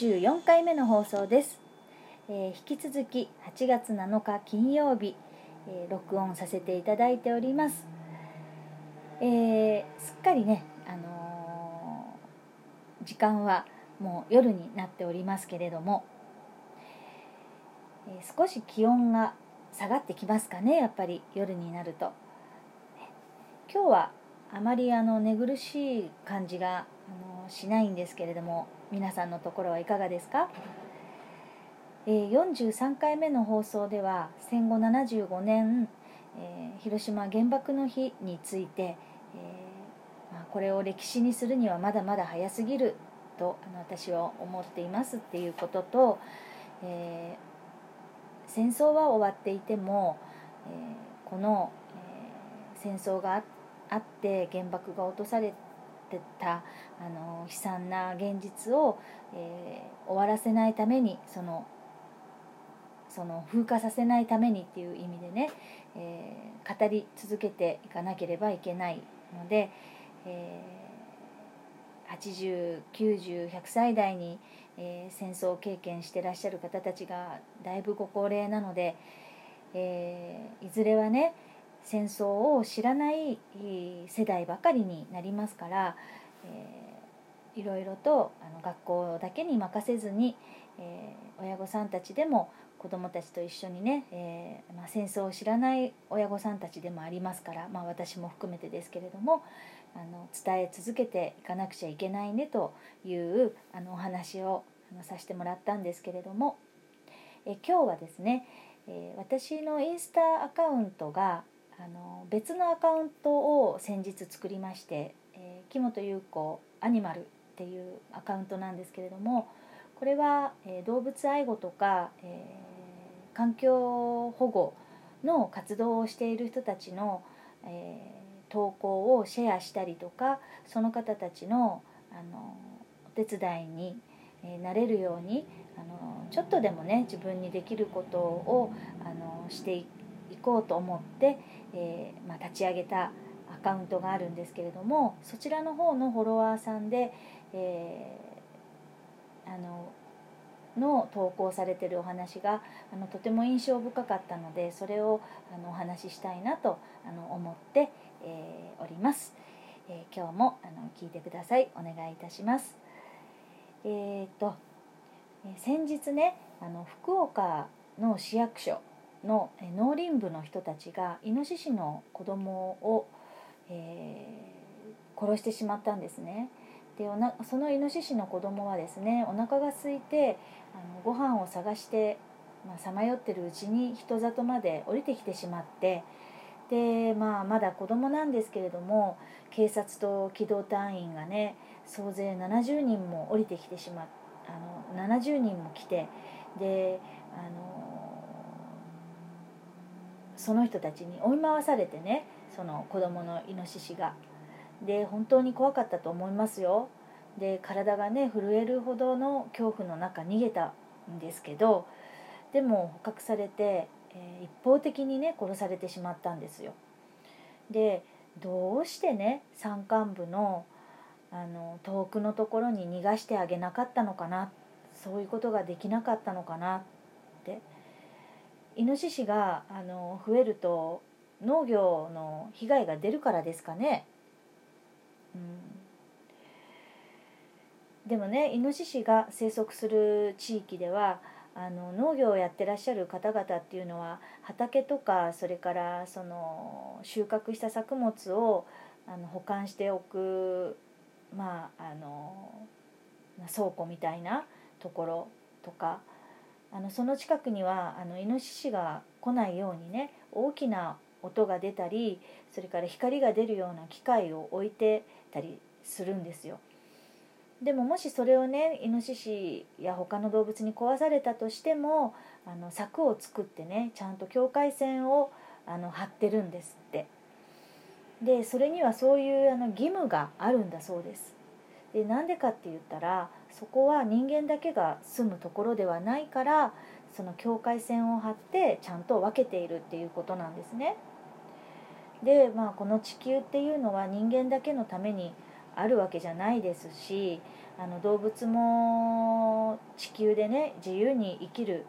44回目の放送です、えー引き続き8月7日金曜日、えー録音させていただいております、えーすっかりね、あのー時間はもう夜になっておりますけれども、えー少し気温が下がってきますかねやっぱり夜になると。今日はあまりあの寝苦しい感じがあのしないんですけれども皆さんのところはいかがですか、えー43回目の放送では戦後75年、えー広島原爆の日について、えーまあ、これを歴史にするにはまだまだ早すぎるとあの私は思っていますっていうことと、え戦争は終わっていても、えこの、え戦争がああって原爆が落とされてたあの悲惨な現実を、えー終わらせないためにそのその風化させないためにっていう意味でね、えー語り続けていかなければいけないので、えー8090-100歳代に、えー戦争を経験してらっしゃる方たちがだいぶご高齢なので、えーいずれはね戦争を知らない世代ばかりになりますから、えーいろいろとあの学校だけに任せずに、えー親御さんたちでも子どもたちと一緒にね、えーまあ、戦争を知らない親御さんたちでもありますから、まあ、私も含めてですけれどもあの伝え続けていかなくちゃいけないねというあのお話をあのさせてもらったんですけれども、え今日はですね、えー私のインスタアカウントがあの別のアカウントを先日作りまして、えー木本優子アニマルっていうアカウントなんですけれどもこれは、えー動物愛護とか、えー環境保護の活動をしている人たちの、え投稿をシェアしたりとかその方たちのあのお手伝いに、えなれるようにあのちょっとでもね自分にできることをあのしていこうと思って、えーまあ、立ち上げたアカウントがあるんですけれどもそちらの方のフォロワーさんで、えーあのの投稿されてるお話があのとても印象深かったのでそれをあのお話ししたいなとあの思って、えーおります、えー今日もあの聞いてください。お願いいたします。えー、とえー先日ねあの福岡の市役所の農林部の人たちがイノシシの子供を、えー殺してしまったんですね。でおなそのイノシシの子供はですねお腹が空いてあのご飯を探してさまよってるうちに人里まで降りてきてしまってで、まあ、まだ子供なんですけれども警察と機動隊員がね総勢70人も降りてきてしまっあの70人も来てであのその人たちに追い回されてねその子供のイノシシが。で本当に怖かったと思いますよ。で体がね震えるほどの恐怖の中逃げたんですけどでも捕獲されて、え一方的にね殺されてしまったんですよ。でどうしてね山間部のあの遠くのところに逃がしてあげなかったのかなそういうことができなかったのかなってイノシシがあの増えると農業の被害が出るからですかね。うん、でもねイノシシが生息する地域ではあの農業をやってらっしゃる方々っていうのは畑とかそれからその収穫した作物をあの保管しておくまああのま倉庫みたいなところとかあのその近くにはあのイノシシが来ないようにね大きな音が出たりそれから光が出るような機械を置いてたりするんですよ。でももしそれをねイノシシや他の動物に壊されたとしてもあの柵を作ってねちゃんと境界線をあの張ってるんですってでそれにはそういうあの義務があるんだそうですでなんでかって言ったらそこは人間だけが住むところではないからその境界線を張ってちゃんと分けているっていうことなんですね。でまあこの地球っていうのは人間だけのためにあるわけじゃないですしあの動物も地球でね自由に生きる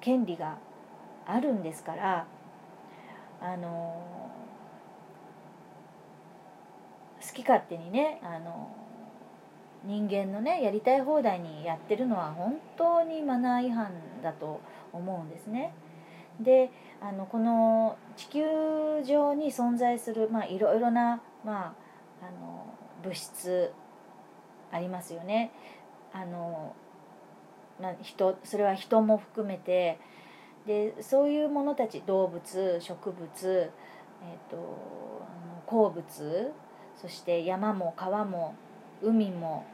権利があるんですからあの好き勝手にねあの人間のねやりたい放題にやってるのは本当にマナー違反だと思うんですね。であのこの地球上に存在する、まあ、いろいろな、まあ、あの物質ありますよね。あのまあ、人それは人も含めてでそういうものたち動物植物、えーと、と鉱物そして山も川も海も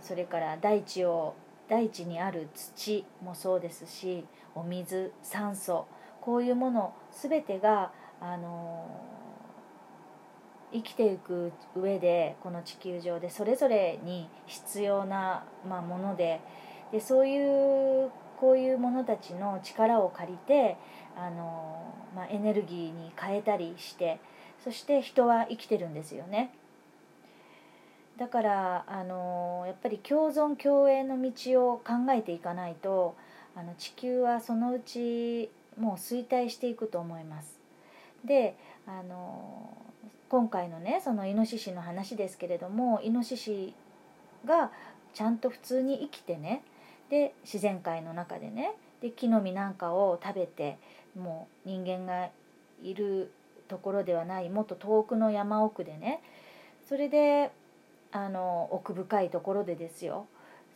それから大地を大地にある土もそうですしお水酸素こういうもの全てがあの生きていく上でこの地球上でそれぞれに必要な、まあ、ものででそういうこういうものたちの力を借りてあの、まあ、エネルギーに変えたりしてそして人は生きてるんですよね。だからあのやっぱり共存共栄の道を考えていかないとあの地球はそのうちもう衰退していくと思います。であの今回のねそのイノシシの話ですけれどもイノシシがちゃんと普通に生きてねで自然界の中でねで木の実なんかを食べてもう人間がいるところではないもっと遠くの山奥でねそれであの奥深いところでですよ。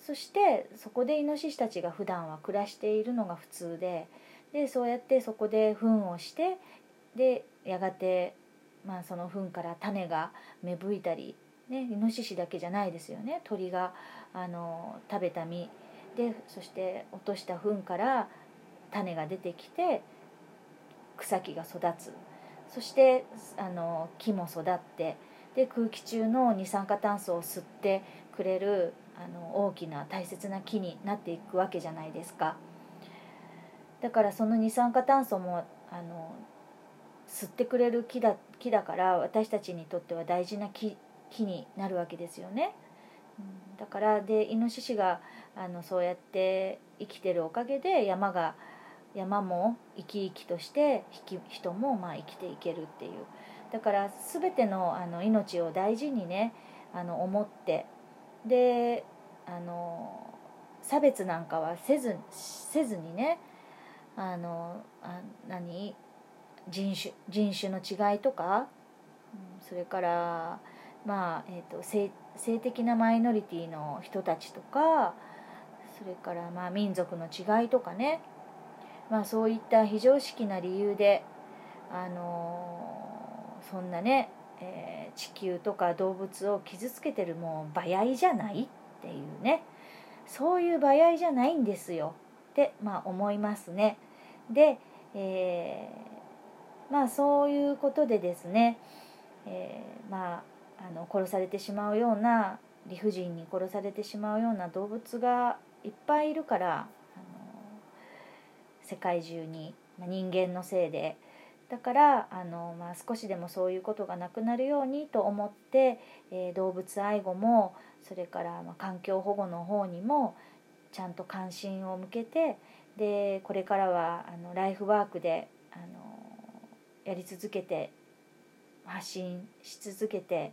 そしてそこでイノシシたちが普段は暮らしているのが普通ででそうやってそこで糞をしてでやがて、まあ、その糞から種が芽吹いたり、ね、イノシシだけじゃないですよね。鳥があの食べた実。でそして落とした糞から種が出てきて草木が育つ。そしてあの木も育ってで空気中の二酸化炭素を吸ってくれるあの大きな大切な木になっていくわけじゃないですかだからその二酸化炭素もあの吸ってくれる木だ木だから私たちにとっては大事な木木になるわけですよね。だからでイノシシがあのそうやって生きてるおかげで山が山も生き生きとして人もまあ生きていけるっていうだから全てのあの命を大事にねあの思ってであの差別なんかはせずせずにねあのあ何？人種人種の違いとか、うん、それからまあ、えーと、性性的なマイノリティの人たちとかそれからまあ民族の違いとかね、まあ、そういった非常識な理由であのそんなね、えー、地球とか動物を傷つけてるもう馬合じゃないっていうねそういう馬合じゃないんですよってまあ思いますね。で、えー、まあそういうことでですね、えー、まああの殺されてしまうような理不尽に殺されてしまうような動物がいっぱいいるからあの世界中に、ま、人間のせいでだからあの、まあ、少しでもそういうことがなくなるようにと思って、えー、動物愛護もそれから、まあ、環境保護の方にもちゃんと関心を向けてでこれからはあのライフワークであのやり続けて発信し続けて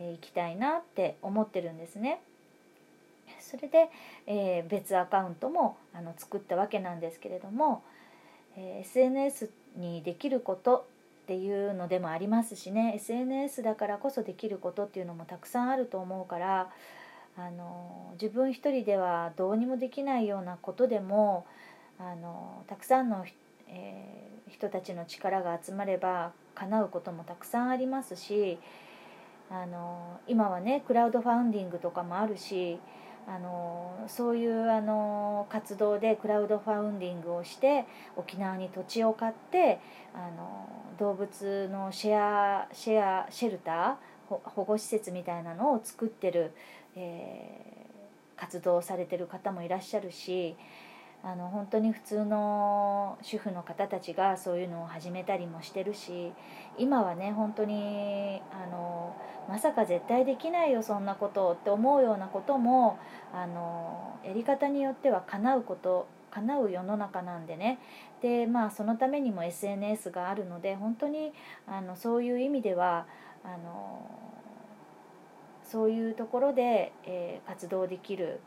いきたいなって思ってるんですね。それで、えー、別アカウントもあの作ったわけなんですけれども、えー、SNS にできることっていうのでもありますしね。SNS だからこそできることっていうのもたくさんあると思うからあの自分一人ではどうにもできないようなことでもあのたくさんの、えー、人たちの力が集まれば叶うこともたくさんありますしあの今はねクラウドファンディングとかもあるしあのそういうあの活動でクラウドファウンディングをして沖縄に土地を買ってあの動物のシェアシェアシェルター保護施設みたいなのを作ってる、えー、活動をされてる方もいらっしゃるしあの本当に普通の主婦の方たちがそういうのを始めたりもしてるし今はね本当にあのまさか絶対できないよそんなことって思うようなこともあのやり方によっては叶うこと叶う世の中なんでね。でまあそのためにも SNS があるので本当にあのそういう意味ではあのそういうところで、えー、活動できる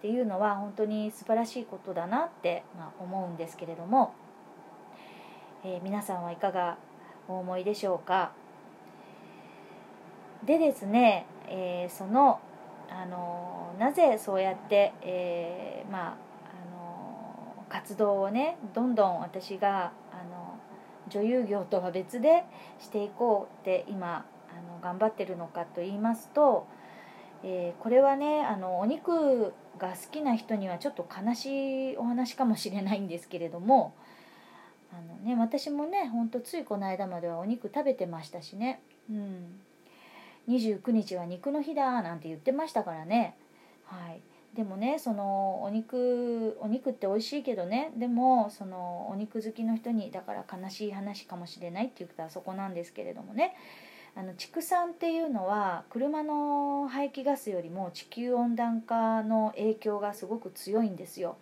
っていうのは本当に素晴らしいことだなって、まあ、思うんですけれども、えー、皆さんはいかがお思いでしょうか？でですね、えー、そのあのなぜそうやって、えー、まああの活動をねどんどん私があの女優業とは別でしていこうって今あの頑張ってるのかと言いますと、えー、これはねあのお肉が好きな人にはちょっと悲しいお話かもしれないんですけれどもあの、ね、私もねほんとついこの間まではお肉食べてましたしね、うん、29日は肉の日だなんて言ってましたからね。はい。でもねそのお肉お肉って美味しいけどね。でもそのお肉好きの人にだから悲しい話かもしれないって言ったらそこなんですけれどもね。あの畜産っていうのは車の排気ガスよりも地球温暖化の影響がすごく強いんですよ。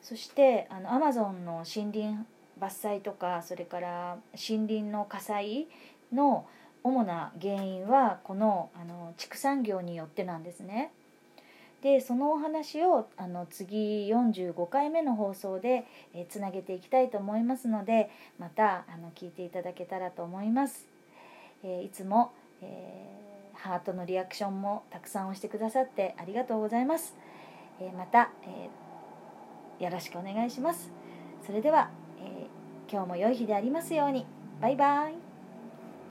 そしてあのアマゾンの森林伐採とかそれから森林の火災の主な原因はこのあの畜産業によってなんですね。でそのお話をあの次45回目の放送でつなげていきたいと思いますのでまたあの聞いていただけたらと思います。えー、いつも、えー、ハートのリアクションもたくさん押してくださってありがとうございます。えー、また、えよろしくお願いします。それでは、え今日も良い日でありますように。バイバイ。